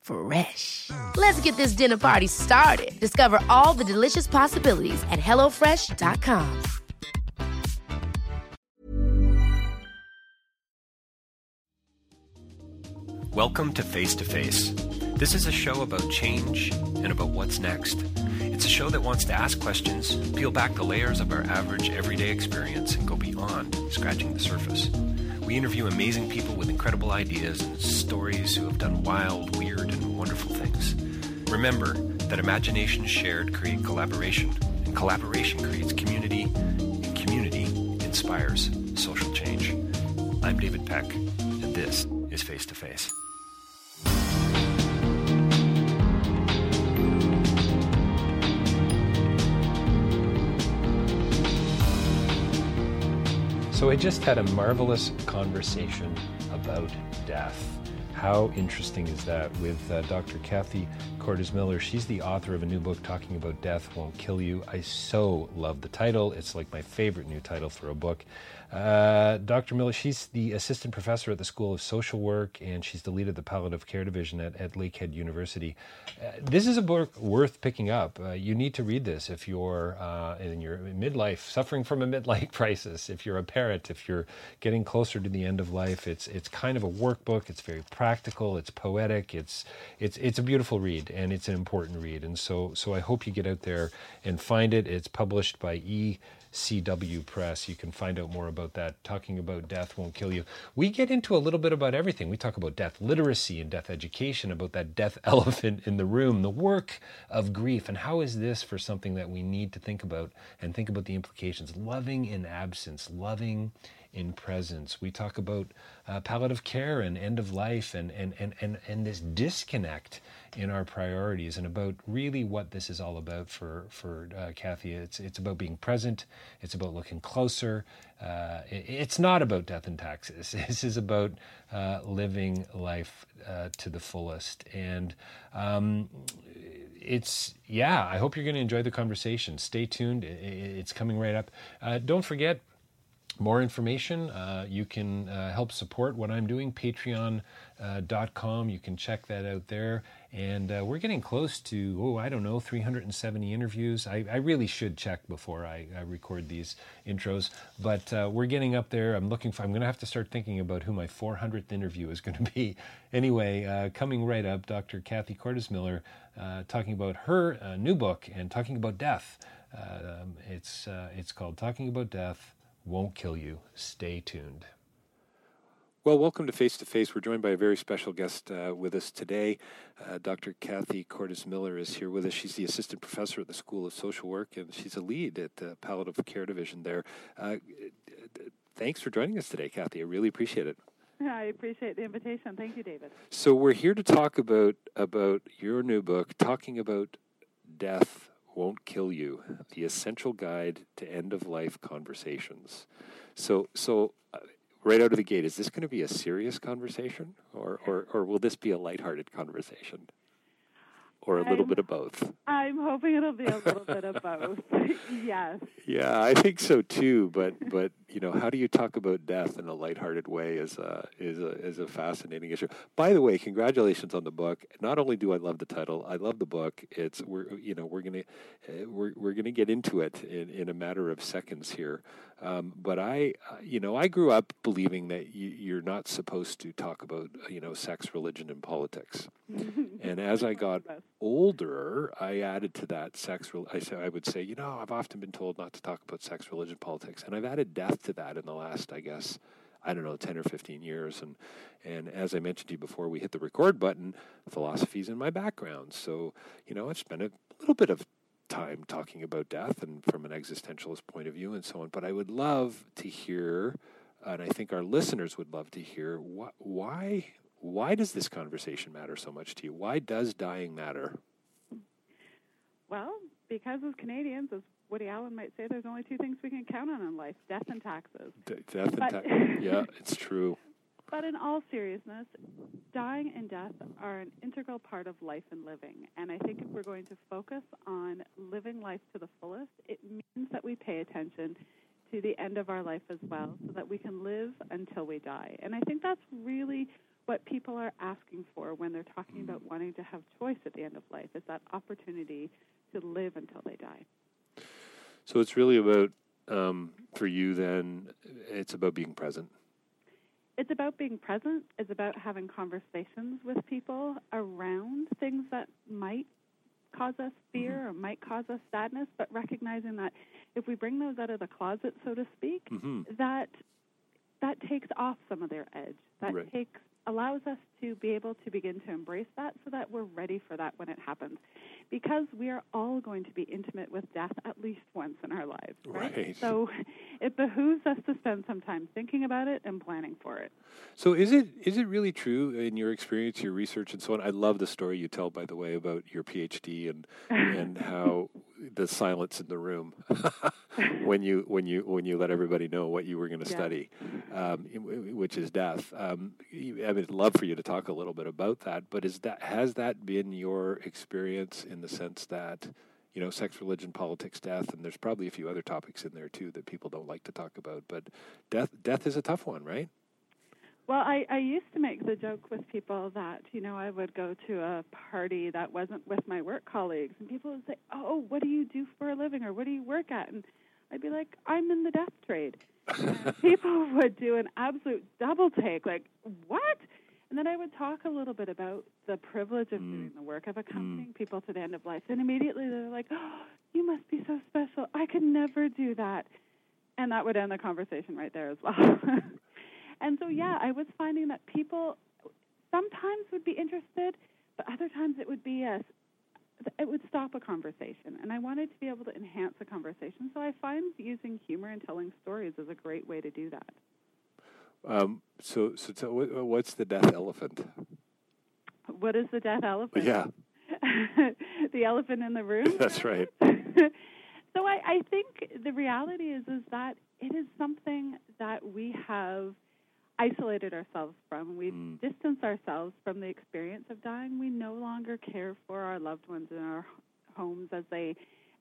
Fresh. Let's get this dinner party started. Discover all the delicious possibilities at hellofresh.com. Welcome to Face to Face. This is a show about change and about what's next. It's a show that wants to ask questions, peel back the layers of our average everyday experience, and go beyond scratching the surface. We interview amazing people with incredible ideas and stories who have done wild, Remember that imagination shared create collaboration, and collaboration creates community, and community inspires social change. I'm David Peck, and this is Face to Face. So I just had a marvelous conversation about death. How interesting is that with uh, Dr. Kathy Kortes-Miller? She's the author of a new book talking about death won't kill you. I so love the title. It's like my favorite new title for a book. Uh, Dr. Miller, she's the assistant professor at the School of Social Work, and she's the lead of the palliative care division at, at Lakehead University. Uh, this is a book worth picking up. Uh, you need to read this if you're uh, in your midlife, suffering from a midlife crisis, if you're a parent, if you're getting closer to the end of life. It's it's kind of a workbook. It's very practical. It's poetic. It's it's it's a beautiful read, and it's an important read. And so so I hope you get out there and find it. It's published by E. CW Press. You can find out more about that. Talking about death won't kill you. We get into a little bit about everything. We talk about death literacy and death education, about that death elephant in the room, the work of grief, and how is this for something that we need to think about and think about the implications. Loving in absence, loving in presence. We talk about uh, palliative care and end of life and, and, and, and, and this disconnect in our priorities and about really what this is all about for, for uh, Kathy. It's, it's about being present, it's about looking closer. Uh, it, it's not about death and taxes. This is about uh, living life uh, to the fullest. And um, it's yeah i hope you're going to enjoy the conversation stay tuned it's coming right up uh, don't forget more information, uh, you can uh, help support what I'm doing, patreon.com. Uh, you can check that out there. And uh, we're getting close to, oh, I don't know, 370 interviews. I, I really should check before I, I record these intros, but uh, we're getting up there. I'm looking for, I'm going to have to start thinking about who my 400th interview is going to be. Anyway, uh, coming right up, Dr. Kathy Kortes-Miller talking about her new book and talking about death. Um, it's, it's called Talking About Death won't kill you. Stay tuned. Well, welcome to Face to Face. We're joined by a very special guest uh, with us today. Uh, Dr. Kathy Kortes-Miller is here with us. She's the assistant professor at the School of Social Work, and she's a lead at the Palliative Care Division there. Uh, thanks for joining us today, Kathy. I really appreciate it. I appreciate the invitation. Thank you, David. So we're here to talk about about your new book, talking about death won't kill you the essential guide to end of life conversations so so uh, right out of the gate is this going to be a serious conversation or, or or will this be a lighthearted conversation or a little I'm, bit of both? I'm hoping it'll be a little bit of both. yes. Yeah, I think so too. But but you know, how do you talk about death in a lighthearted way is a is a is a fascinating issue. By the way, congratulations on the book. Not only do I love the title, I love the book. It's we're you know we're gonna uh, we're we're gonna get into it in in a matter of seconds here. Um, but I, you know, I grew up believing that you, are not supposed to talk about, you know, sex, religion, and politics. and as I got older, I added to that sex. I, I would say, you know, I've often been told not to talk about sex, religion, politics, and I've added death to that in the last, I guess, I don't know, 10 or 15 years. And, and as I mentioned to you before we hit the record button, philosophy's in my background. So, you know, I've spent a little bit of time talking about death and from an existentialist point of view and so on. But I would love to hear, and I think our listeners would love to hear, wh- why, why does this conversation matter so much to you? Why does dying matter? Well, because as Canadians, as Woody Allen might say, there's only two things we can count on in life death and taxes. D- death and taxes. yeah, it's true. But in all seriousness, dying and death are an integral part of life and living. And I think if we're going to focus on living life to the fullest, it means that we pay attention to the end of our life as well, so that we can live until we die. And I think that's really what people are asking for when they're talking about wanting to have choice at the end of life, is that opportunity to live until they die. So it's really about, um, for you then, it's about being present. it's about being present. It's about having conversations with people around things that might cause us fear or might cause us sadness, but recognizing that if we bring those out of the closet, so to speak, hmm that that takes off some of their edge. That Right. takes allows us to be able to begin to embrace that so that we're ready for that when it happens. Because we are all going to be intimate with death at least once in our lives, right? Right. So it behooves us to spend some time thinking about it and planning for it. So is it is it really true in your experience, your research, and so on? I love the story you tell, by the way, about your PhD and and how the silence in the room when you when you when you let everybody know what you were going to Yeah. study, um, which is death. Um, I I'd love for you to talk a little bit about that. But is that has that been your experience in the sense that you know, sex, religion, politics, death, and there's probably a few other topics in there too that people don't like to talk about. But death, death is a tough one, right? Well, I, I used to make the joke with people that, you know, I would go to a party that wasn't with my work colleagues, and people would say, Oh, what do you do for a living, or what do you work at? And I'd be like, I'm in the death trade. People would do an absolute double take, like, What? And then I would talk a little bit about the privilege of Mm. doing the work of accompanying people to the end of life. And immediately they're like, Oh, you must be so special. I could never do that. And that would end the conversation right there as well. and so, yeah, I was finding that people sometimes would be interested, but other times it would be a it would stop a conversation, and I wanted to be able to enhance a conversation. So I find using humor and telling stories is a great way to do that. Um, so, so tell, what's the death elephant? What is the death elephant? Yeah, the elephant in the room. that's right. so I, I think the reality is is that it is something that we have isolated ourselves from. We've Mm. distanced ourselves from the experience of dying. We no longer care for our loved ones in our homes as they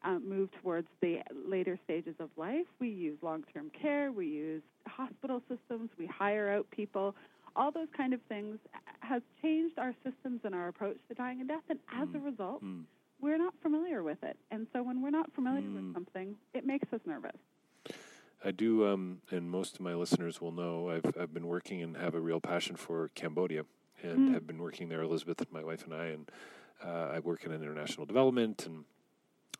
uh, move towards the later stages of life. We use long-term care. We use hospital systems. We hire out people. All those kind of things has changed our systems and our approach to dying and death. And as a result, Mm. we're not familiar with it. And so when we're not familiar with something, it makes us nervous. I do, um, and most of my listeners will know I've I've been working and have a real passion for Cambodia, and Mm. have been working there. Elizabeth, my wife, and I, and uh, I work in international development and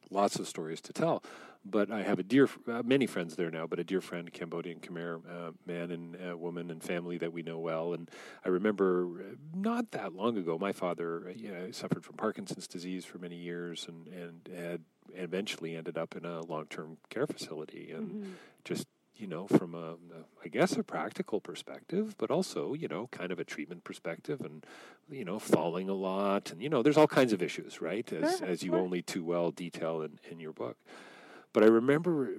lots of stories to tell. But I have a dear, uh, many friends there now, but a dear friend, Cambodian Khmer uh, man and uh, woman and family that we know well. And I remember uh, not that long ago, my father, uh, you know, suffered from Parkinson's disease for many years, and and had eventually ended up in a long-term care facility, and just you know from a, I guess a practical perspective, but also you know kind of a treatment perspective, and you know falling a lot, and you know there's all kinds of issues, right? As as you only too well detail in in your book. But I remember re-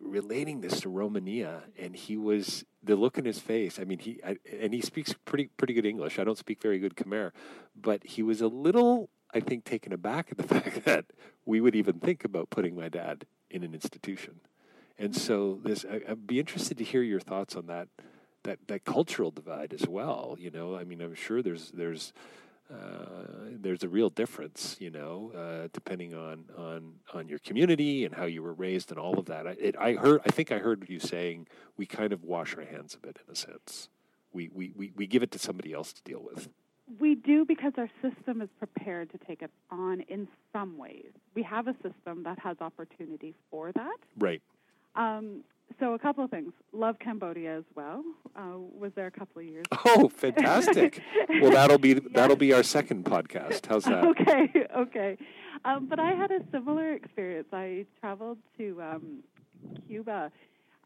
relating this to Romania, and he was the look in his face. I mean, he I, and he speaks pretty pretty good English. I don't speak very good Khmer, but he was a little, I think, taken aback at the fact that we would even think about putting my dad in an institution. And so, this I, I'd be interested to hear your thoughts on that that that cultural divide as well. You know, I mean, I'm sure there's there's uh, there's a real difference, you know, uh, depending on, on on your community and how you were raised and all of that. I, it, I heard, I think I heard you saying we kind of wash our hands of it in a sense. We we, we, we give it to somebody else to deal with. We do because our system is prepared to take it on in some ways. We have a system that has opportunity for that. Right. Um, so a couple of things. Love Cambodia as well. Uh, was there a couple of years. Oh, fantastic! well, that'll be that'll be our second podcast. How's that? Okay, okay. Um, but I had a similar experience. I traveled to um, Cuba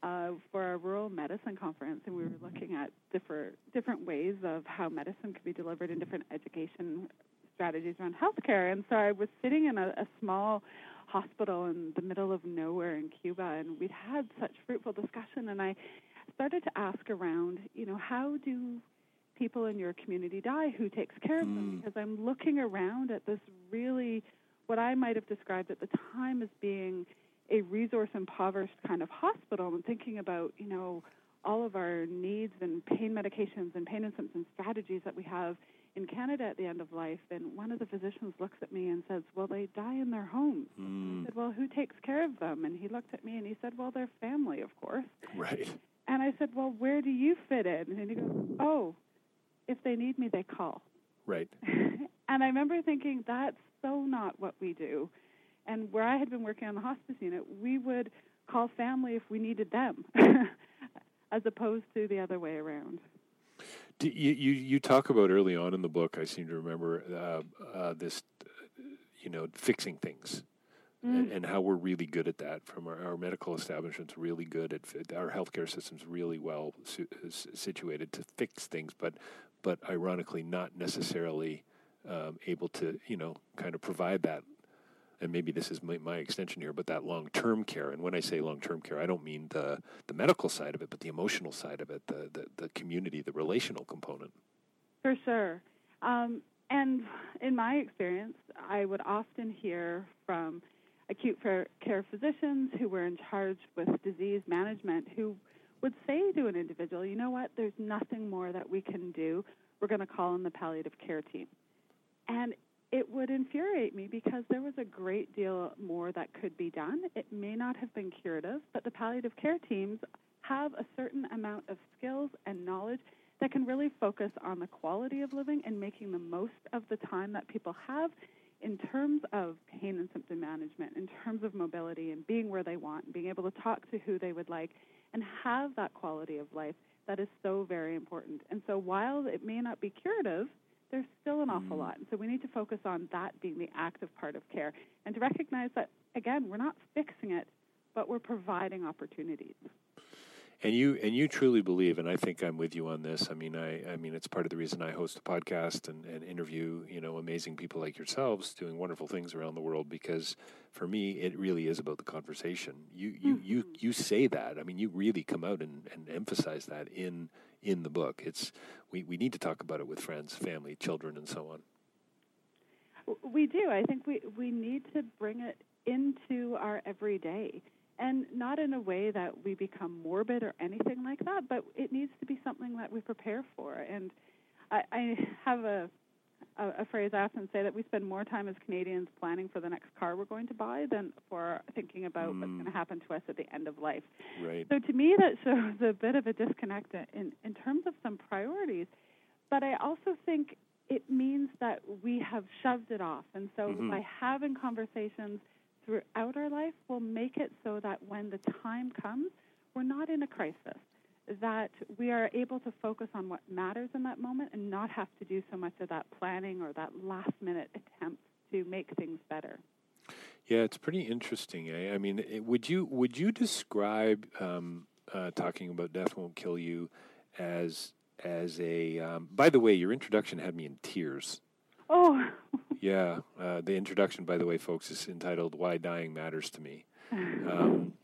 uh, for a rural medicine conference, and we were looking at different different ways of how medicine could be delivered in different education strategies around healthcare. And so I was sitting in a, a small hospital in the middle of nowhere in Cuba, and we'd had such fruitful discussion. And I started to ask around, you know, how do people in your community die? Who takes care of them? Mm. Because I'm looking around at this really, what I might have described at the time as being a resource impoverished kind of hospital, and thinking about, you know, all of our needs and pain medications and pain and symptom strategies that we have in Canada at the end of life, and one of the physicians looks at me and says, "Well, they die in their homes." Mm, I said, "Well, who takes care of them?" And he looked at me and he said, "Well, their family, of course." right. And I said, "Well, where do you fit in?" And he goes, "Oh, if they need me, they call." Right. and I remember thinking, "That's so not what we do." And where I had been working on the hospice unit, we would call family if we needed them, as opposed to the other way around. You, you you talk about early on in the book. I seem to remember uh, uh, this, uh, you know, fixing things, and, and how we're really good at that. From our, our medical establishments, really good at our healthcare system's really well su- situated to fix things, but but ironically, not necessarily um, able to, you know, kind of provide that. And maybe this is my, my extension here, but that long-term care. And when I say long-term care, I don't mean the the medical side of it, but the emotional side of it, the the, the community, the relational component. For sure. Um, and in my experience, I would often hear from acute care physicians who were in charge with disease management who would say to an individual, you know what, there's nothing more that we can do. We're going to call in the palliative care team. And it would infuriate me because there was a great deal more that could be done. It may not have been curative, but the palliative care teams have a certain amount of skills and knowledge that can really focus on the quality of living and making the most of the time that people have in terms of pain and symptom management, in terms of mobility and being where they want, being able to talk to who they would like, and have that quality of life that is so very important. And so while it may not be curative, there's still an awful mm-hmm. lot. And so we need to focus on that being the active part of care and to recognize that, again, we're not fixing it, but we're providing opportunities. And you and you truly believe, and I think I'm with you on this. I mean, I I mean, it's part of the reason I host a podcast and, and interview you know amazing people like yourselves doing wonderful things around the world. Because for me, it really is about the conversation. You you you mm-hmm. you say that. I mean, you really come out and, and emphasize that in in the book. It's we, we need to talk about it with friends, family, children, and so on. We do. I think we, we need to bring it into our everyday. And not in a way that we become morbid or anything like that, but it needs to be something that we prepare for. And I, I have a, a, a phrase I often say that we spend more time as Canadians planning for the next car we're going to buy than for thinking about what's Mm. going to happen to us at the end of life. Right. So to me, that shows a bit of a disconnect in, in terms of some priorities. But I also think it means that we have shoved it off. And so Mhm. by having conversations throughout our life, we'll make it so that when the time comes, we're not in a crisis. That we are able to focus on what matters in that moment and not have to do so much of that planning or that last minute attempt to make things better. Yeah, it's pretty interesting. Eh? I mean, it, would you would you describe um, uh, talking about death won't kill you as as a? Um, by the way, your introduction had me in tears. Oh, Yeah, uh, the introduction, by the way, folks, is entitled "Why Dying Matters to Me." Um,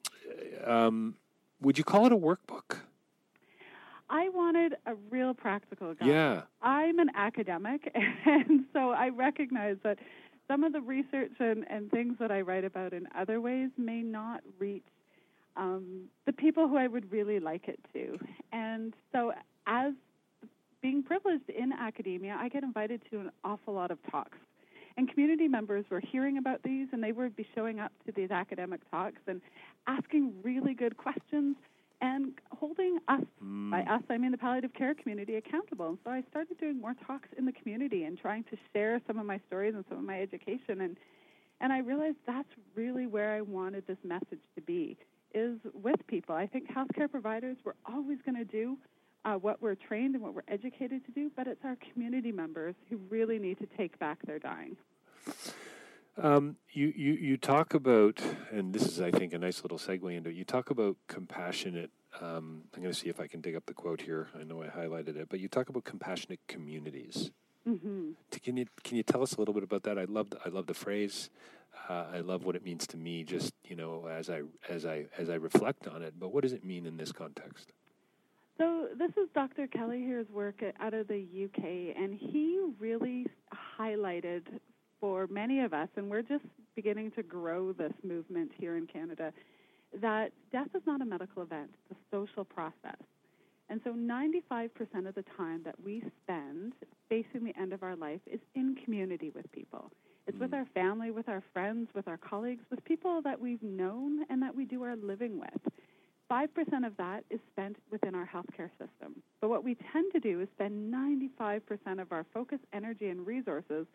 um, would you call it a workbook? I wanted a real practical guide. Yeah. I'm an academic, and so I recognize that some of the research and, and things that I write about in other ways may not reach um, the people who I would really like it to. And so, as being privileged in academia, I get invited to an awful lot of talks. And community members were hearing about these, and they would be showing up to these academic talks and asking really good questions and holding us, Mm. by us, I mean the palliative care community, accountable. And so I started doing more talks in the community and trying to share some of my stories and some of my education. And, and I realized that's really where I wanted this message to be, is with people. I think healthcare providers, we're always going to do uh, what we're trained and what we're educated to do, but it's our community members who really need to take back their dying. Um, you, you, you talk about, and this is, I think, a nice little segue into it. You talk about compassionate. Um, I'm going to see if I can dig up the quote here. I know I highlighted it, but you talk about compassionate communities. Mm-hmm. Can you can you tell us a little bit about that? I love the, I love the phrase. Uh, I love what it means to me. Just you know, as I as I as I reflect on it. But what does it mean in this context? So this is Dr. Kellehear's work out of the UK, and he really highlighted for many of us, and we're just beginning to grow this movement here in Canada, that death is not a medical event; it's a social process. And so 95% of the time that we spend facing the end of our life is in community with people. It's with mm. our family, with our friends, with our colleagues, with people that we've known and that we do our living with. 5% of that is spent within our healthcare system. But what we tend to do is spend 95% of our focus, energy, and resources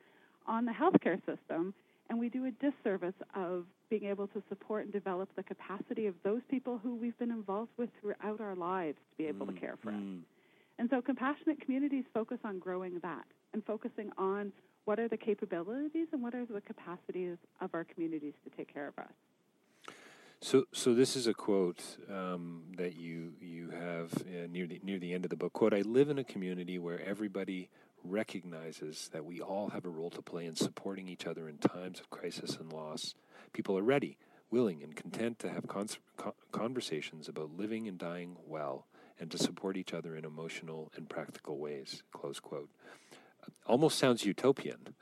on the healthcare system, and we do a disservice of being able to support and develop the capacity of those people who we've been involved with throughout our lives to be able to care for us. Mm. And so compassionate communities focus on growing that and focusing on what are the capabilities and what are the capacities of our communities to take care of us. So, so this is a quote um, that you you have uh, near the near the end of the book. Quote: I live in a community where everybody recognizes that we all have a role to play in supporting each other in times of crisis and loss. People are ready, willing, and content to have cons- conversations about living and dying well, and to support each other in emotional and practical ways. Close quote. Almost sounds utopian.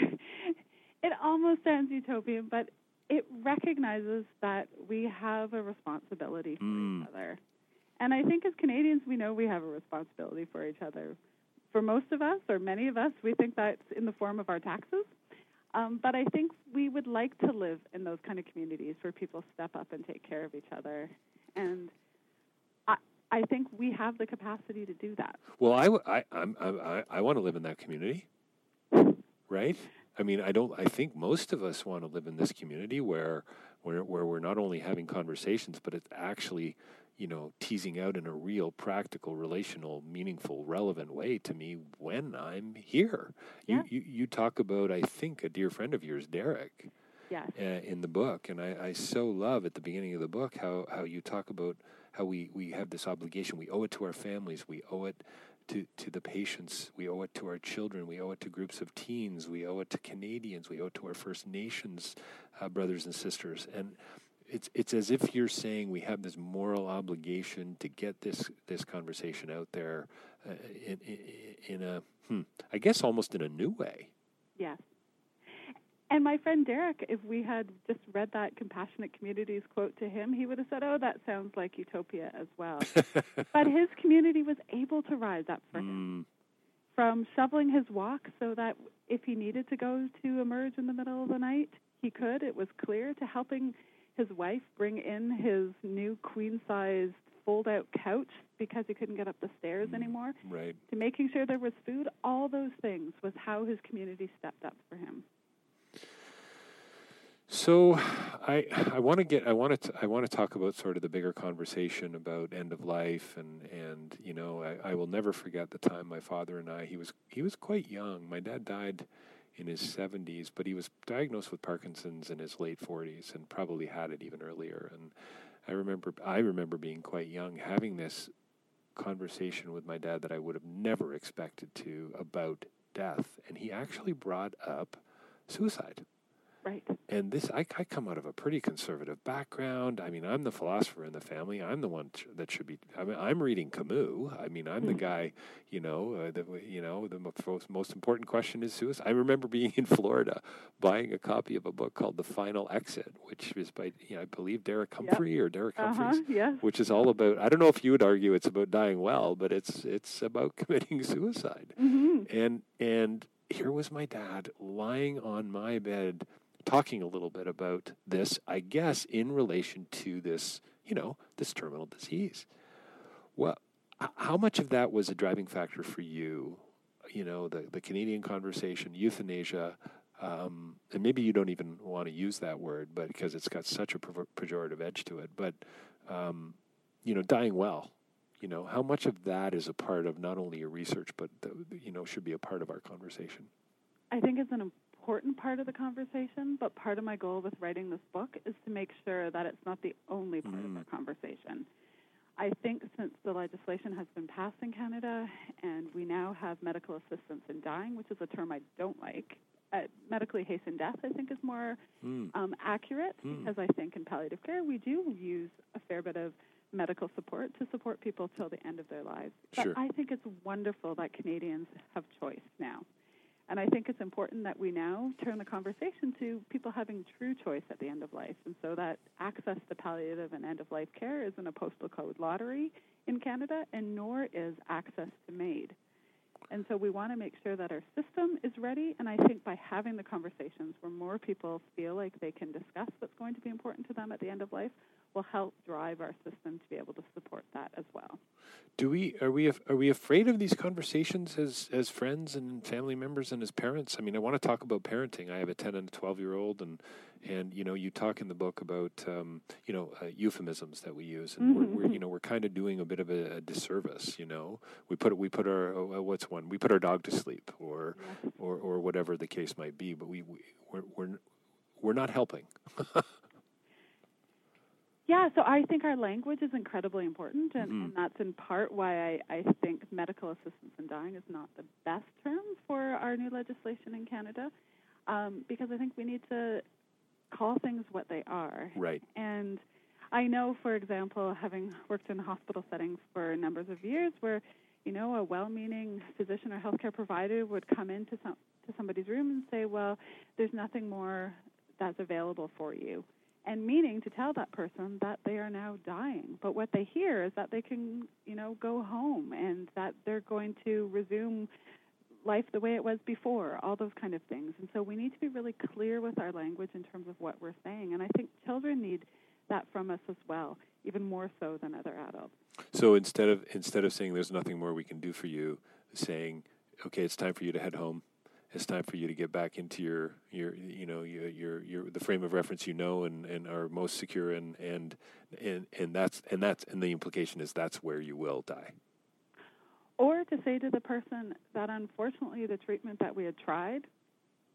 it almost sounds utopian, but it recognizes that we have a responsibility for Mm. each other. And I think as Canadians, we know we have a responsibility for each other. For most of us, or many of us, we think that's in the form of our taxes. Um, but I think we would like to live in those kind of communities where people step up and take care of each other. And I, I think we have the capacity to do that. Well, I, I, I, I want to live in that community, right? I mean, I don't. I think most of us want to live in this community where, where, where we're not only having conversations, but it's actually, you know, teasing out in a real, practical, relational, meaningful, relevant way to me when I'm here. Yeah. You, you, you talk about, I think, a dear friend of yours, Derek Yes. uh, in the book, and I, I so love at the beginning of the book how, how you talk about how we, we have this obligation. We owe it to our families. We owe it to, to the patients. We owe it to our children. We owe it to groups of teens. We owe it to Canadians. We owe it to our First Nations uh, brothers and sisters. And it's it's as if you're saying we have this moral obligation to get this this conversation out there uh, in, in in a hmm, I guess almost in a new way. Yes. And my friend Derek, if we had just read that compassionate communities quote to him, he would have said, "Oh, that sounds like utopia as well." but his community was able to rise up for him Mm, from shoveling his walk so that if he needed to go to emerge in the middle of the night, he could. It was clear to helping his wife bring in his new queen-sized fold-out couch because he couldn't get up the stairs mm, anymore. right. To making sure there was food, all those things was how his community stepped up for him. So, I I want to get I want to I want to talk about sort of the bigger conversation about end of life and and you know I, I will never forget the time my father and I he was he was quite young. My dad died in his 70s, but he was diagnosed with Parkinson's in his late 40s and probably had it even earlier. And I remember I remember being quite young having this conversation with my dad that I would have never expected to about death, and he actually brought up suicide Right. and this I, I come out of a pretty conservative background. I mean i'm the philosopher in the family. I'm the one that should be i mean i'm reading camus. I mean i'm the guy you know uh, that w- you know the most, most important question is suicide. I remember being in florida buying a copy of a book called the final exit which is by you know, i believe derek Humphry or derek Uh huh. humphreys which is all about i don't know if you would argue it's about dying well but it's it's about committing suicide. Hmm and and here was my dad lying on my bed talking a little bit about this, I guess, in relation to this, you know, this terminal disease. Well, how much of that was a driving factor for you? You know, the, the Canadian conversation, euthanasia, um, and maybe you don't even want to use that word, but because it's got such a pejorative edge to it. But um, you know, dying well. You know, how much of that is a part of not only your research, but the, you know, should be a part of our conversation. I think it's an important part of the conversation, but part of my goal with writing this book is to make sure that it's not the only part mm. of the conversation. I think since the legislation has been passed in Canada and we now have medical assistance in dying, which is a term I don't like, uh, medically hastened death, I think, is more mm. um, accurate mm. because I think in palliative care we do use a fair bit of medical support to support people till the end of their lives. Sure. But I think it's wonderful that Canadians have choice now. And I think it's important that we now turn the conversation to people having true choice at the end of life. And so that access to palliative and end of life care isn't a postal code lottery in Canada, and nor is access to MAID. And so we want to make sure that our system is ready. And I think by having the conversations where more people feel like they can discuss what's going to be important to them at the end of life will help drive our system to be able to support that as well. Do we are we are we afraid of these conversations as as friends and family members and as parents? I mean, I want to talk about parenting. I have a ten and a twelve year old, and and you know, you talk in the book about um, you know uh, euphemisms that we use, and mm-hmm. we're, we're, you mm-hmm. know we're kind of doing a bit of a, a, disservice. You know, we put we put our uh, what's one we put our dog to sleep, or or or whatever the case might be, but we, we we're, we're we're not helping. Yeah, so I think our language is incredibly important, and, mm-hmm. and that's in part why I, I think medical assistance in dying is not the best term for our new legislation in Canada, um, because I think we need to call things what they are. Right. And I know, for example, having worked in hospital settings for numbers of years, where you know a well-meaning physician or healthcare provider would come into some to somebody's room and say, "Well, there's nothing more that's available for you." And meaning to tell that person that they are now dying. But what they hear is that they can, you know, go home and that they're going to resume life the way it was before, all those kind of things. And so we need to be really clear with our language in terms of what we're saying. And I think children need that from us as well, even more so than other adults. So instead of instead of saying there's nothing more we can do for you, saying, okay, it's time for you to head home it's time for you to get back into your your you know your your, your the frame of reference you know and, and are most secure and and and and that's and that's and the implication is that's where you will die. Or to say to the person that unfortunately the treatment that we had tried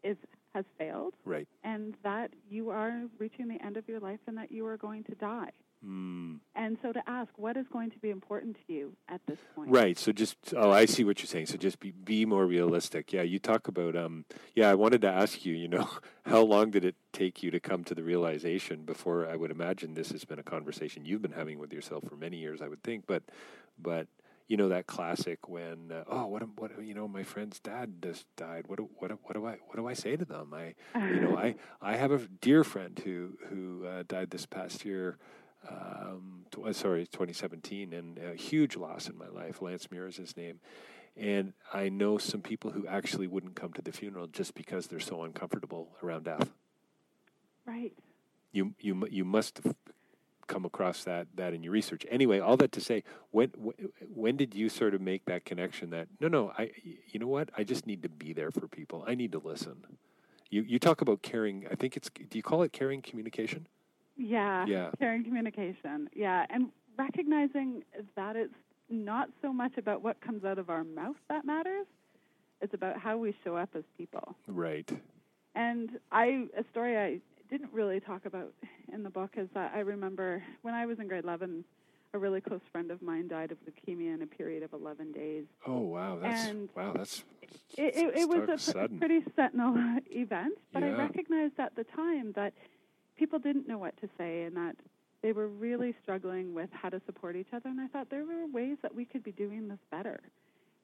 is has failed. Right. And that you are reaching the end of your life and that you are going to die Mm. And so to ask, what is going to be important to you at this point? Right. So just, oh, I see what you're saying. So just be, be more realistic. Yeah. You talk about, um, yeah, I wanted to ask you, you know, how long did it take you to come to the realization before I would imagine this has been a conversation you've been having with yourself for many years, I would think, but, but, you know that classic when uh, oh what what you know my friend's dad just died what do, what what do I what do I say to them I you know I I have a dear friend who who uh, died this past year um, tw- uh, sorry, 2017, and a huge loss in my life. Lance Muir is his name. And I know some people who actually wouldn't come to the funeral just because they're so uncomfortable around death. Right. You you you must have come across that that in your research. Anyway, all that to say, when when did you sort of make that connection that no no I you know what I just need to be there for people. I need to listen. You you talk about caring. I think it's do you call it caring communication? Yeah. Yeah. Caring communication. Yeah. And recognizing that it's not so much about what comes out of our mouth that matters. It's about how we show up as people. Right. And I a story I didn't really talk about in the book is that I remember when I was in grade 11 a really close friend of mine died of leukemia in a period of 11 days. Oh wow, that's and wow, that's it, it, it was a, a, pretty sentinel event, but yeah. I recognized at the time that people didn't know what to say and that they were really struggling with how to support each other. And I thought there were ways that we could be doing this better.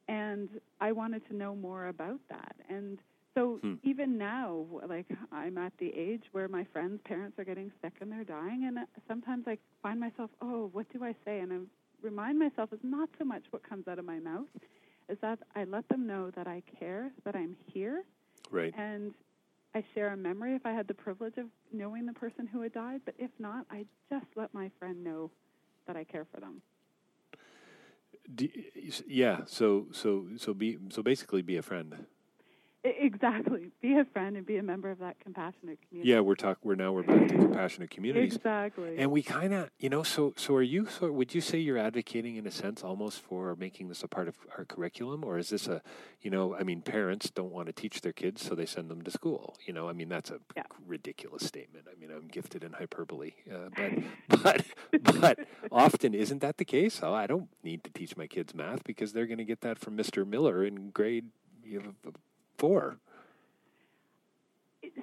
And I wanted to know more about that. And so hmm. even now, like I'm at the age where my friends' parents are getting sick and they're dying, and sometimes I find myself, oh, what do I say? And I remind myself it's not so much what comes out of my mouth, is that I let them know that I care, that I'm here, right, and I share a memory if I had the privilege of knowing the person who had died, but if not, I just let my friend know that I care for them. Do, yeah. So so so be so basically be a friend. Exactly. Be a friend and be a member of that compassionate community. Yeah, we're talk. We're now we're back to compassionate communities. Exactly. And we kind of, you know, so so are you? So would you say you're advocating in a sense almost for making this a part of our curriculum, or is this a, you know, I mean, parents don't want to teach their kids, so they send them to school. You know, I mean, that's a yeah. ridiculous statement. I mean, I'm gifted in hyperbole, uh, but but but often isn't that the case? Oh, I don't need to teach my kids math because they're going to get that from Mr. Miller in grade. You know, four?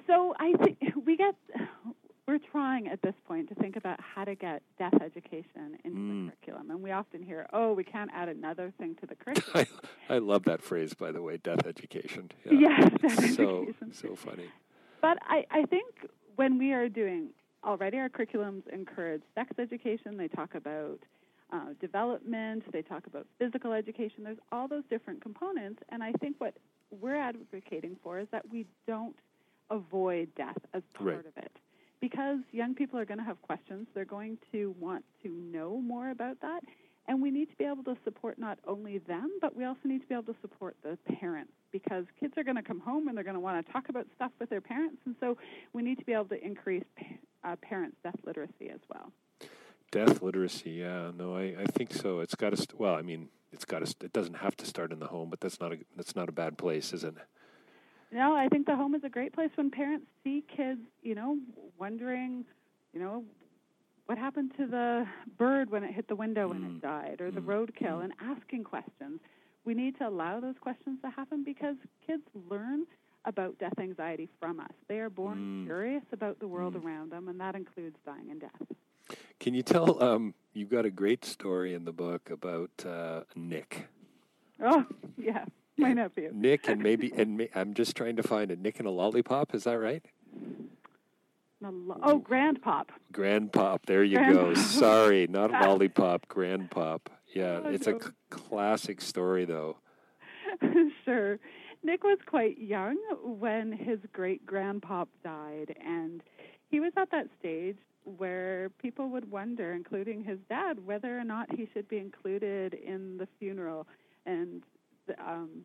So I think we get we're trying at this point to think about how to get death education into mm. the curriculum, and we often hear, "Oh, we can't add another thing to the curriculum." I, I love that phrase, by the way, death education. Yeah. Yes, death so education. so funny. But I, I think when we are doing already, our curriculums encourage sex education. They talk about uh, development. They talk about physical education. There's all those different components, and I think what we're advocating for is that we don't avoid death as part right. of it. Because young people are going to have questions, they're going to want to know more about that. And we need to be able to support not only them, but we also need to be able to support the parents because kids are going to come home and they're going to want to talk about stuff with their parents. And so we need to be able to increase uh, parents' death literacy as well. Death literacy, yeah, no, I, I think so. It's got to, st- well, I mean, it's got to. St- It doesn't have to start in the home, but that's not a that's not a bad place, is it? No, I think the home is a great place when parents see kids, you know, wondering, you know, what happened to the bird when it hit the window mm. and it died, or the mm. roadkill, mm. and asking questions. We need to allow those questions to happen because kids learn about death anxiety from us. They are born mm. curious about the world mm. around them, and that includes dying and death. Can you tell? Um, you've got a great story in the book about uh, Nick. Oh yeah, my nephew. Nick and maybe and I'm just trying to find a Nick and a lollipop. Is that right? Oh, Grandpop. Grandpop. There you go. Sorry, not a lollipop. Grandpop. Yeah, oh, it's no. a c- classic story, though. sure. Nick was quite young when his great grandpop died, and he was at that stage where people would wonder, including his dad, whether or not he should be included in the funeral. And the, um,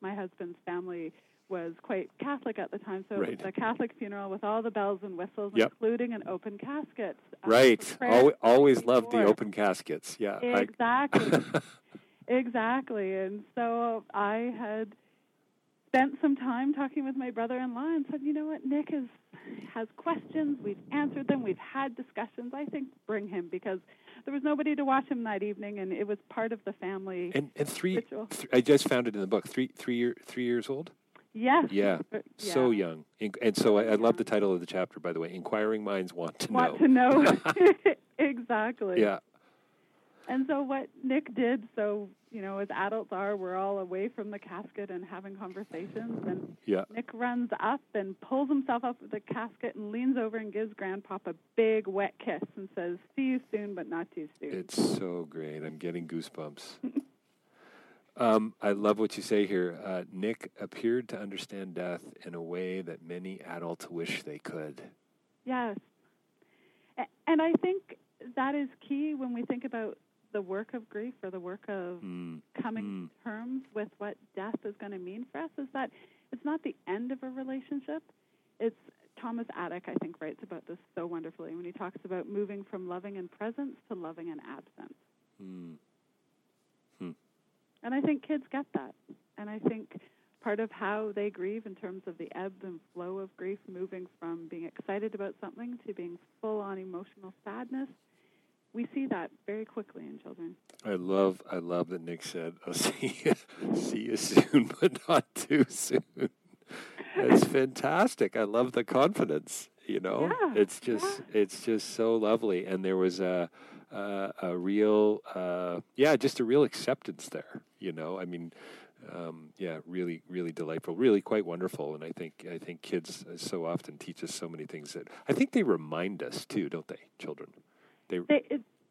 my husband's family was quite Catholic at the time, so right. it was a Catholic funeral with all the bells and whistles, yep. including an open casket. Um, right. Always, always loved the open caskets. Yeah. Exactly. exactly. And so I had spent some time talking with my brother-in-law and said, you know what, Nick is has questions. We've answered them. We've had discussions. I think bring him because there was nobody to watch him that evening, and it was part of the family. And, and three, th- I just found it in the book. Three, three year, three years old. Yes. Yeah. yeah. So young. And so I, I, love the title of the chapter, by the way. Inquiring minds want to want know. Want to know. exactly. Yeah. And so what Nick did, so you know, as adults are, we're all away from the casket and having conversations. And yeah. Nick runs up and pulls himself up with the casket and leans over and gives Grandpop a big wet kiss and says, "See you soon, but not too soon." It's so great. I'm getting goosebumps. um, I love what you say here. Uh, Nick appeared to understand death in a way that many adults wish they could. Yes, and I think that is key when we think about the work of grief or the work of mm. coming mm. to terms with what death is going to mean for us is that it's not the end of a relationship. It's Thomas Attig, I think, writes about this so wonderfully when he talks about moving from loving in presence to loving in absence. Mm. Hmm. And I think kids get that. And I think part of how they grieve in terms of the ebb and flow of grief, moving from being excited about something to being full on emotional sadness we see that very quickly in children. I love, I love that Nick said, "I'll see you, see you soon, but not too soon." It's fantastic. I love the confidence. You know, yeah, it's just, yeah. it's just so lovely, and there was a, a, a real, uh, yeah, just a real acceptance there. You know, I mean, um, yeah, really, really delightful, really quite wonderful. And I think I think kids so often teach us so many things that I think they remind us too, don't they, children? They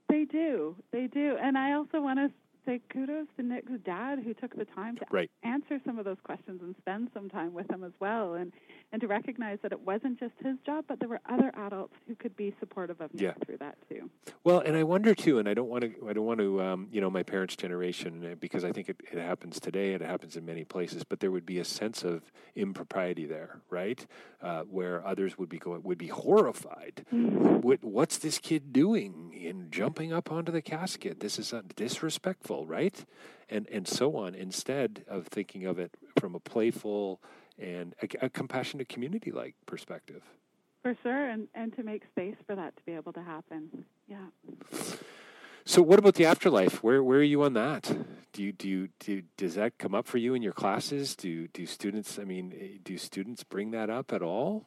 they, do, they do, and I also want us say kudos to Nick's dad who took the time to right. answer some of those questions and spend some time with him as well, and and to recognize that it wasn't just his job, but there were other adults who could be supportive of Nick Yeah. through that too. Well, and I wonder too, and I don't want to, I don't want to, um, you know, my parents' generation, uh, because I think it, it happens today, and it happens in many places, but there would be a sense of impropriety there, right? Uh, where others would be going, would be horrified. What, what's this kid doing in jumping up onto the casket? This is uh, disrespectful, right? And and so on. Instead of thinking of it from a playful and a, a compassionate community-like perspective. For sure, and and to make space for that to be able to happen. Yeah. So, what about the afterlife? Where where are you on that? Do you do you do does that come up for you in your classes? Do do students? I mean, eh, do students bring that up at all?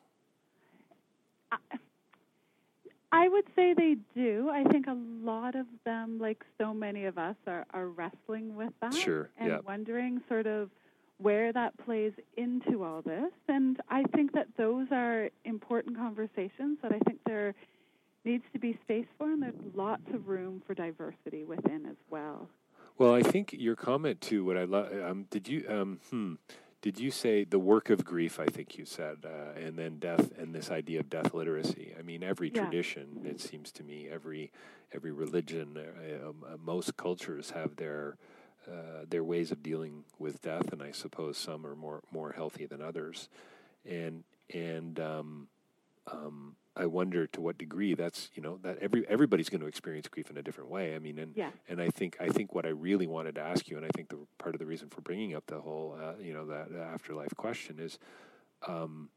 I would say they do. I think a lot of them, like so many of us, are, are wrestling with that Sure, and yeah. wondering sort of where that plays into all this. And I think that those are important conversations that I think there needs to be space for, and there's lots of room for diversity within as well. Well, I think your comment too. What I love. Um, did you um, hmm, did you say the work of grief? I think you said, uh, and then death, and this idea of death literacy. I mean, every Yeah. tradition, it seems to me, every every religion, uh, um, uh, most cultures have their uh, their ways of dealing with death, and I suppose some are more more healthy than others, and and um, um, I wonder to what degree that's you know that every everybody's going to experience grief in a different way. I mean, and Yeah. and I think I think what I really wanted to ask you, and I think the part of the reason for bringing up the whole uh, you know that uh, afterlife question is um,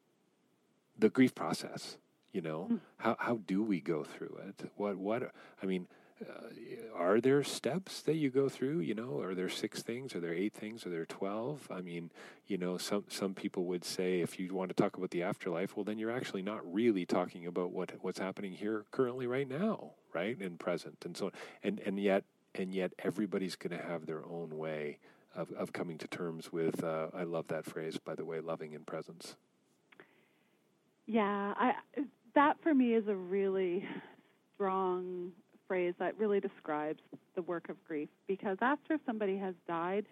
the grief process. You know, Mm. how how do we go through it? What what I mean. Uh, are there steps that you go through? You know, are there six things? Are there eight things? Are there twelve? I mean, you know, some some people would say if you want to talk about the afterlife, well, then you're actually not really talking about what what's happening here currently, right now, right, and present, and so on. And and yet and yet everybody's going to have their own way of of coming to terms with. Uh, I love that phrase, by the way, loving in presence. Yeah, I that for me is a really strong phrase that really describes the work of grief because after somebody has died,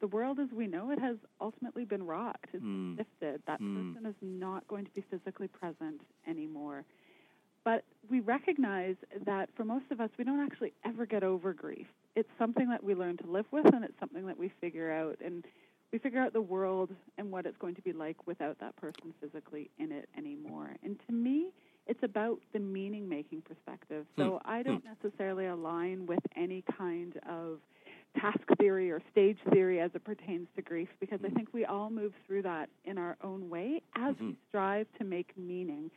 the world as we know it has ultimately been rocked. It's Mm. shifted. That Mm. person is not going to be physically present anymore. But we recognize that for most of us, we don't actually ever get over grief. It's something that we learn to live with, and it's something that we figure out. And we figure out the world and what it's going to be like without that person physically in it anymore. And to me, it's about the meaning making perspective. Hmm. So I don't hmm. necessarily align with any kind of task theory or stage theory as it pertains to grief because I hmm. think we all move through that in our own way as we mm-hmm. strive to make meaning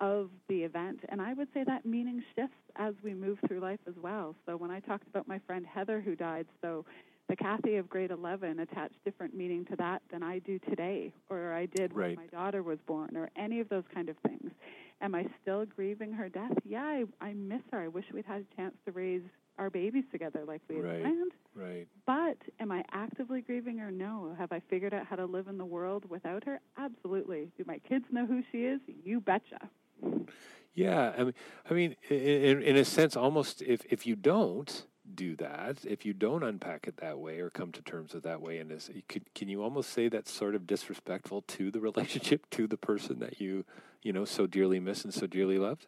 of the event. And I would say that meaning shifts as we move through life as well. So when I talked about my friend Heather who died, so the Kathy of grade 11 attached different meaning to that than I do today, or I did Right. when my daughter was born, or any of those kind of things. Am I still grieving her death? Yeah, I, I miss her. I wish we'd had a chance to raise our babies together like we had Right. planned. Right. But am I actively grieving her? No. Have I figured out how to live in the world without her? Absolutely. Do my kids know who she is? You betcha. Yeah, I mean, I mean, in, in a sense, almost if if you don't do that, if you don't unpack it that way or come to terms with that way, and you could, can you almost say that's sort of disrespectful to the relationship, to the person that you, you know, so dearly miss and so dearly loved?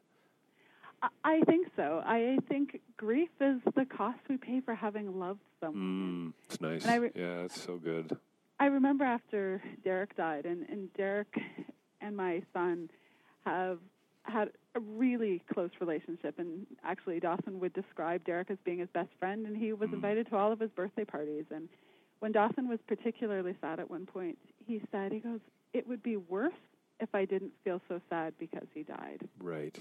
I- I think so. I think grief is the cost we pay for having loved someone. Mm, it's nice. Re- yeah, it's so good. I remember after Derek died, and, and Derek and my son have had a really close relationship. And actually, Dawson would describe Derek as being his best friend, and he was hmm. invited to all of his birthday parties. And when Dawson was particularly sad at one point, he said, "He goes, it would be worse if I didn't feel so sad because he died." Right.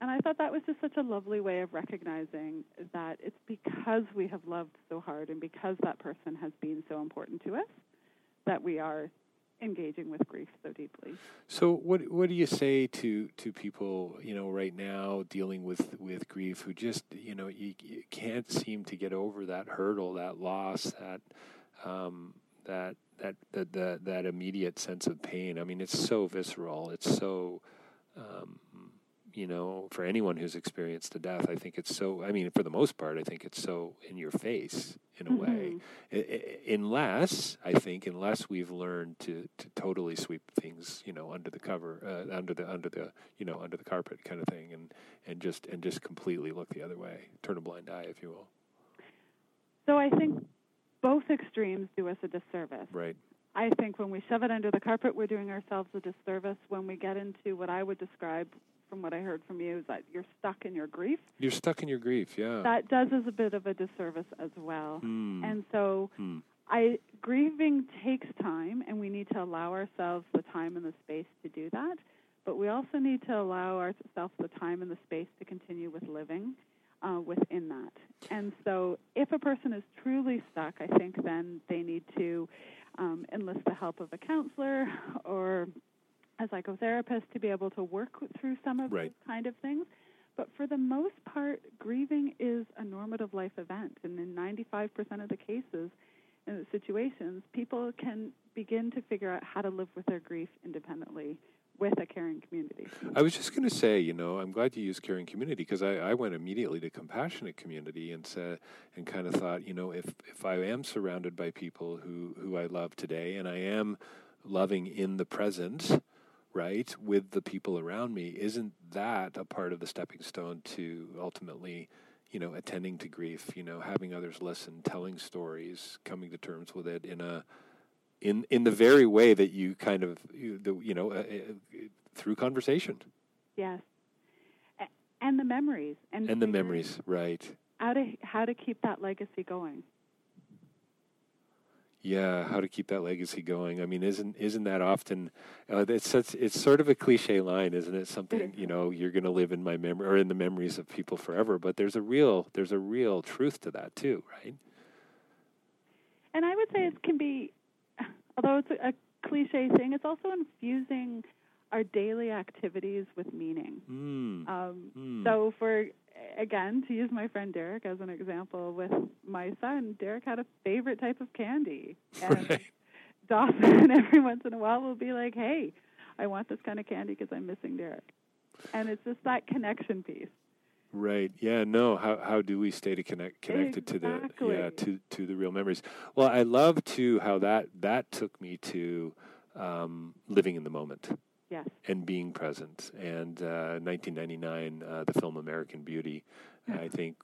And I thought that was just such a lovely way of recognizing that it's because we have loved so hard and because that person has been so important to us that we are engaging with grief so deeply. So what what do you say to to people you know right now dealing with with grief who just you know you, you can't seem to get over that hurdle that loss that um, that that that that that immediate sense of pain I mean it's so visceral it's so um, you know, for anyone who's experienced a death, I think it's so. I mean, for the most part, I think it's so in your face in a Mm-hmm. way. I, I, unless I think, unless we've learned to to totally sweep things, you know, under the cover, uh, under the under the you know under the carpet kind of thing, and and just and just completely look the other way, turn a blind eye, if you will. So I think both extremes do us a disservice. Right. I think when we shove it under the carpet, we're doing ourselves a disservice. When we get into what I would describe, from what I heard from you, is that you're stuck in your grief. You're stuck in your grief. Yeah. That does us a bit of a disservice as well. Hmm. And so, Hmm. I grieving takes time, and we need to allow ourselves the time and the space to do that. But we also need to allow ourselves the time and the space to continue with living uh, within that. And so, if a person is truly stuck, I think then they need to um, enlist the help of a counselor or a psychotherapist to be able to work through some of Right. those kind of things. But for the most part, grieving is a normative life event, and in 95% of the cases, and situations, people can begin to figure out how to live with their grief independently with a caring community. I was just going to say, you know, I'm glad you used caring community because I, I went immediately to compassionate community and said, and kind of thought, you know, if if I am surrounded by people who who I love today, and I am loving in the present, right, with the people around me, isn't that a part of the stepping stone to ultimately, you know, attending to grief? You know, having others listen, telling stories, coming to terms with it in a in in the very way that you kind of you, the, you know uh, uh, through conversation Yes. And the memories and, and the memories right How to how to keep that legacy going. Yeah how to keep that legacy going i mean isn't isn't that often uh, it's such it's sort of a cliche line isn't it something you know you're going to live in my memory or in the memories of people forever but there's a real there's a real truth to that too right And I would say it can be, although it's a, a cliche thing, it's also infusing our daily activities with meaning. mm. Um, Mm. So, for again, to use my friend Derek as an example, with my son, Derek had a favorite type of candy, and Right. Dawson every once in a while will be like, "Hey, I want this kind of candy because I'm missing Derek," and it's just that connection piece. Right. Yeah. No. How how do we stay to connect connected to the yeah to to the real memories? Well, I love too how that that took me to um, living in the moment Yes. and being present. And uh, 1999, uh, the film American Beauty, I think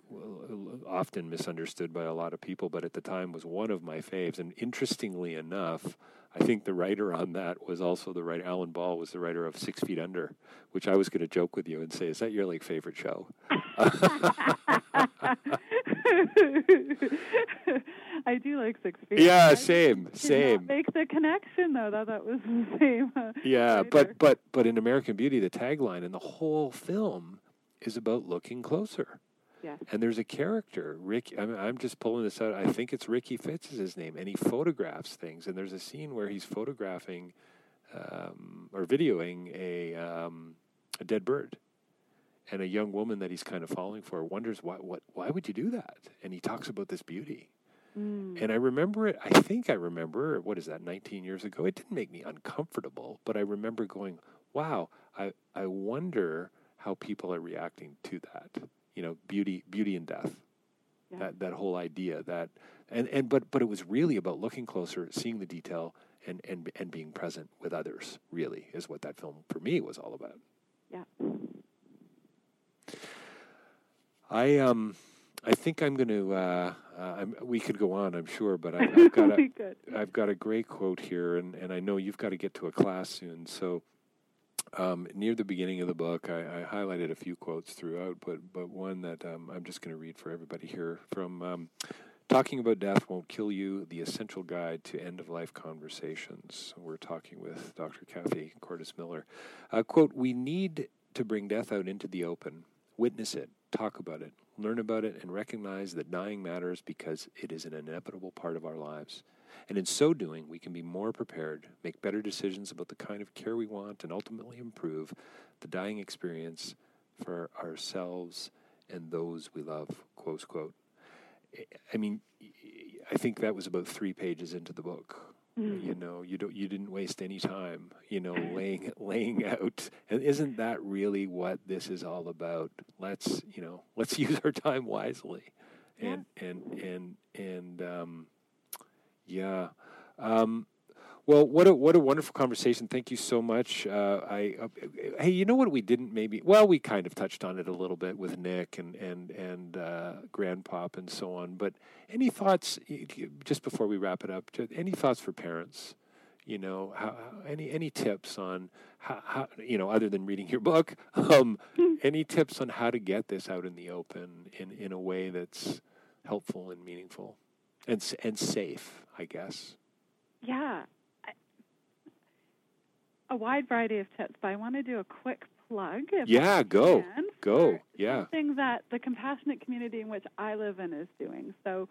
often misunderstood by a lot of people, but at the time was one of my faves. And interestingly enough, I think the writer on that was also the writer. Alan Ball was the writer of Six Feet Under, which I was going to joke with you and say, "Is that your like favorite show?" I do like Six Feet. Yeah, I same, same. Make the connection though that that was the same. Uh, Yeah, writer. but but but in American Beauty, the tagline and the whole film is about looking closer. yes, And there's a character, Rick. I'm, I'm just pulling this out. I think it's Ricky Fitts is his name, and he photographs things. And there's a scene where he's photographing um, or videoing a um, a dead bird, and a young woman that he's kind of falling for wonders why what why would you do that? And he talks about this beauty. Mm. And I remember it, I think I remember, what is that, 19 years ago? It didn't make me uncomfortable, but I remember going, wow, I, I wonder how people are reacting to that. You know, beauty, beauty and death. Yeah. That, that whole idea that, and, and, but, but it was really about looking closer, seeing the detail and, and, and being present with others, really, is what that film for me was all about. yeah. I, um, I think I'm going to, uh, uh, I'm, we could go on, I'm sure, but I, I've got a. I've got a great quote here, and, and I know you've got to get to a class soon. So, um, near the beginning of the book, I, I highlighted a few quotes throughout, but but one that um, I'm just going to read for everybody here from um, "Talking About Death Won't Kill You: The Essential Guide to End of Life Conversations." We're talking with Dr. Kathy Kortes-Miller. Uh, quote: "We need to bring death out into the open, witness it, talk about it, learn about it, and recognize that dying matters because it is an inevitable part of our lives. And in so doing, we can be more prepared, make better decisions about the kind of care we want, and ultimately improve the dying experience for ourselves and those we love. Quote. I- I mean, I think that was about three pages into the book Mm. You know, you don't you didn't waste any time, you know, laying laying out. And isn't that really what this is all about? Let's, you know, let's use our time wisely. And and and and um yeah. Um well, what a what a wonderful conversation. Thank you so much. Uh, I uh, hey, you know what we didn't maybe? Well, we kind of touched on it a little bit with Nick and and and uh, Grandpop and so on. But any thoughts just before we wrap it up? Any thoughts for parents? You know, how, any any tips on how, how, you know other than reading your book? Um, any tips on how to get this out in the open in in a way that's helpful and meaningful and and safe? I guess. Yeah, a wide variety of tips, but I want to do a quick plug. yeah, go. Go. Yeah. Something that the compassionate community in which I live in is doing. So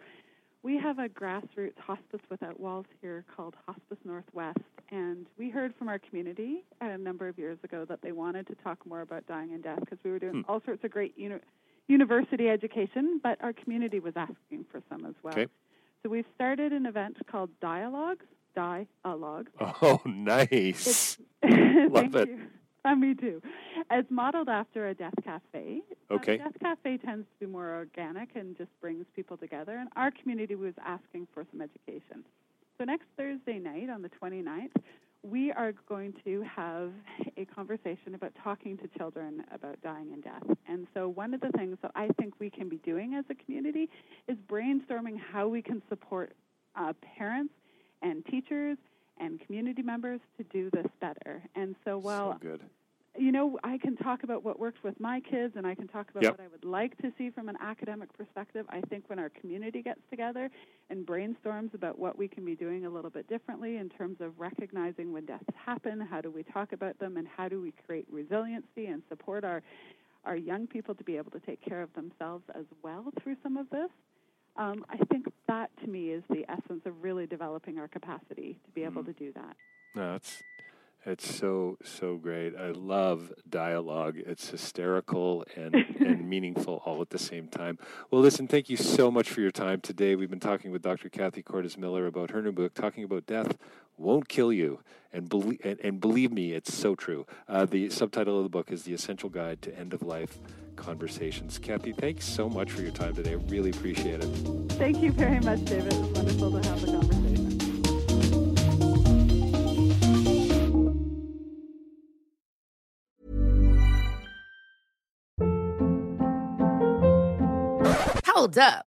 we have a grassroots hospice without walls here called Hospice Northwest, and we heard from our community a number of years ago that they wanted to talk more about dying and death because we were doing hmm. all sorts of great uni- university education, but our community was asking for some as well. Okay. So we've started an event called Dialogues, Dialogue. Oh, nice. Love it. You. Uh, me too. It's modeled after a death cafe. Okay. death cafe tends to be more organic and just brings people together. And our community was asking for some education. So next Thursday night on the 29th, we are going to have a conversation about talking to children about dying and death. And so, one of the things that I think we can be doing as a community is brainstorming how we can support uh, parents and teachers and community members to do this better. And so while so good. You know, I can talk about what works with my kids and I can talk about yep. what I would like to see from an academic perspective. I think when our community gets together and brainstorms about what we can be doing a little bit differently in terms of recognizing when deaths happen, how do we talk about them, and how do we create resiliency and support our, our young people to be able to take care of themselves as well through some of this, um, I think that to me is the essence of really developing our capacity to be able mm. to do that. No, it's it's so so great. I love dialogue. It's hysterical and and meaningful all at the same time. Well, listen, thank you so much for your time today. We've been talking with Dr. Kathy Kortes-Miller about her new book, talking about death won't kill you, and believe and, and believe me, it's so true. Uh, the subtitle of the book is "The Essential Guide to End of Life conversations. Kathy, thanks so much for your time today. I really appreciate it. Thank you very much, David. It was wonderful to have the conversation. Hold up.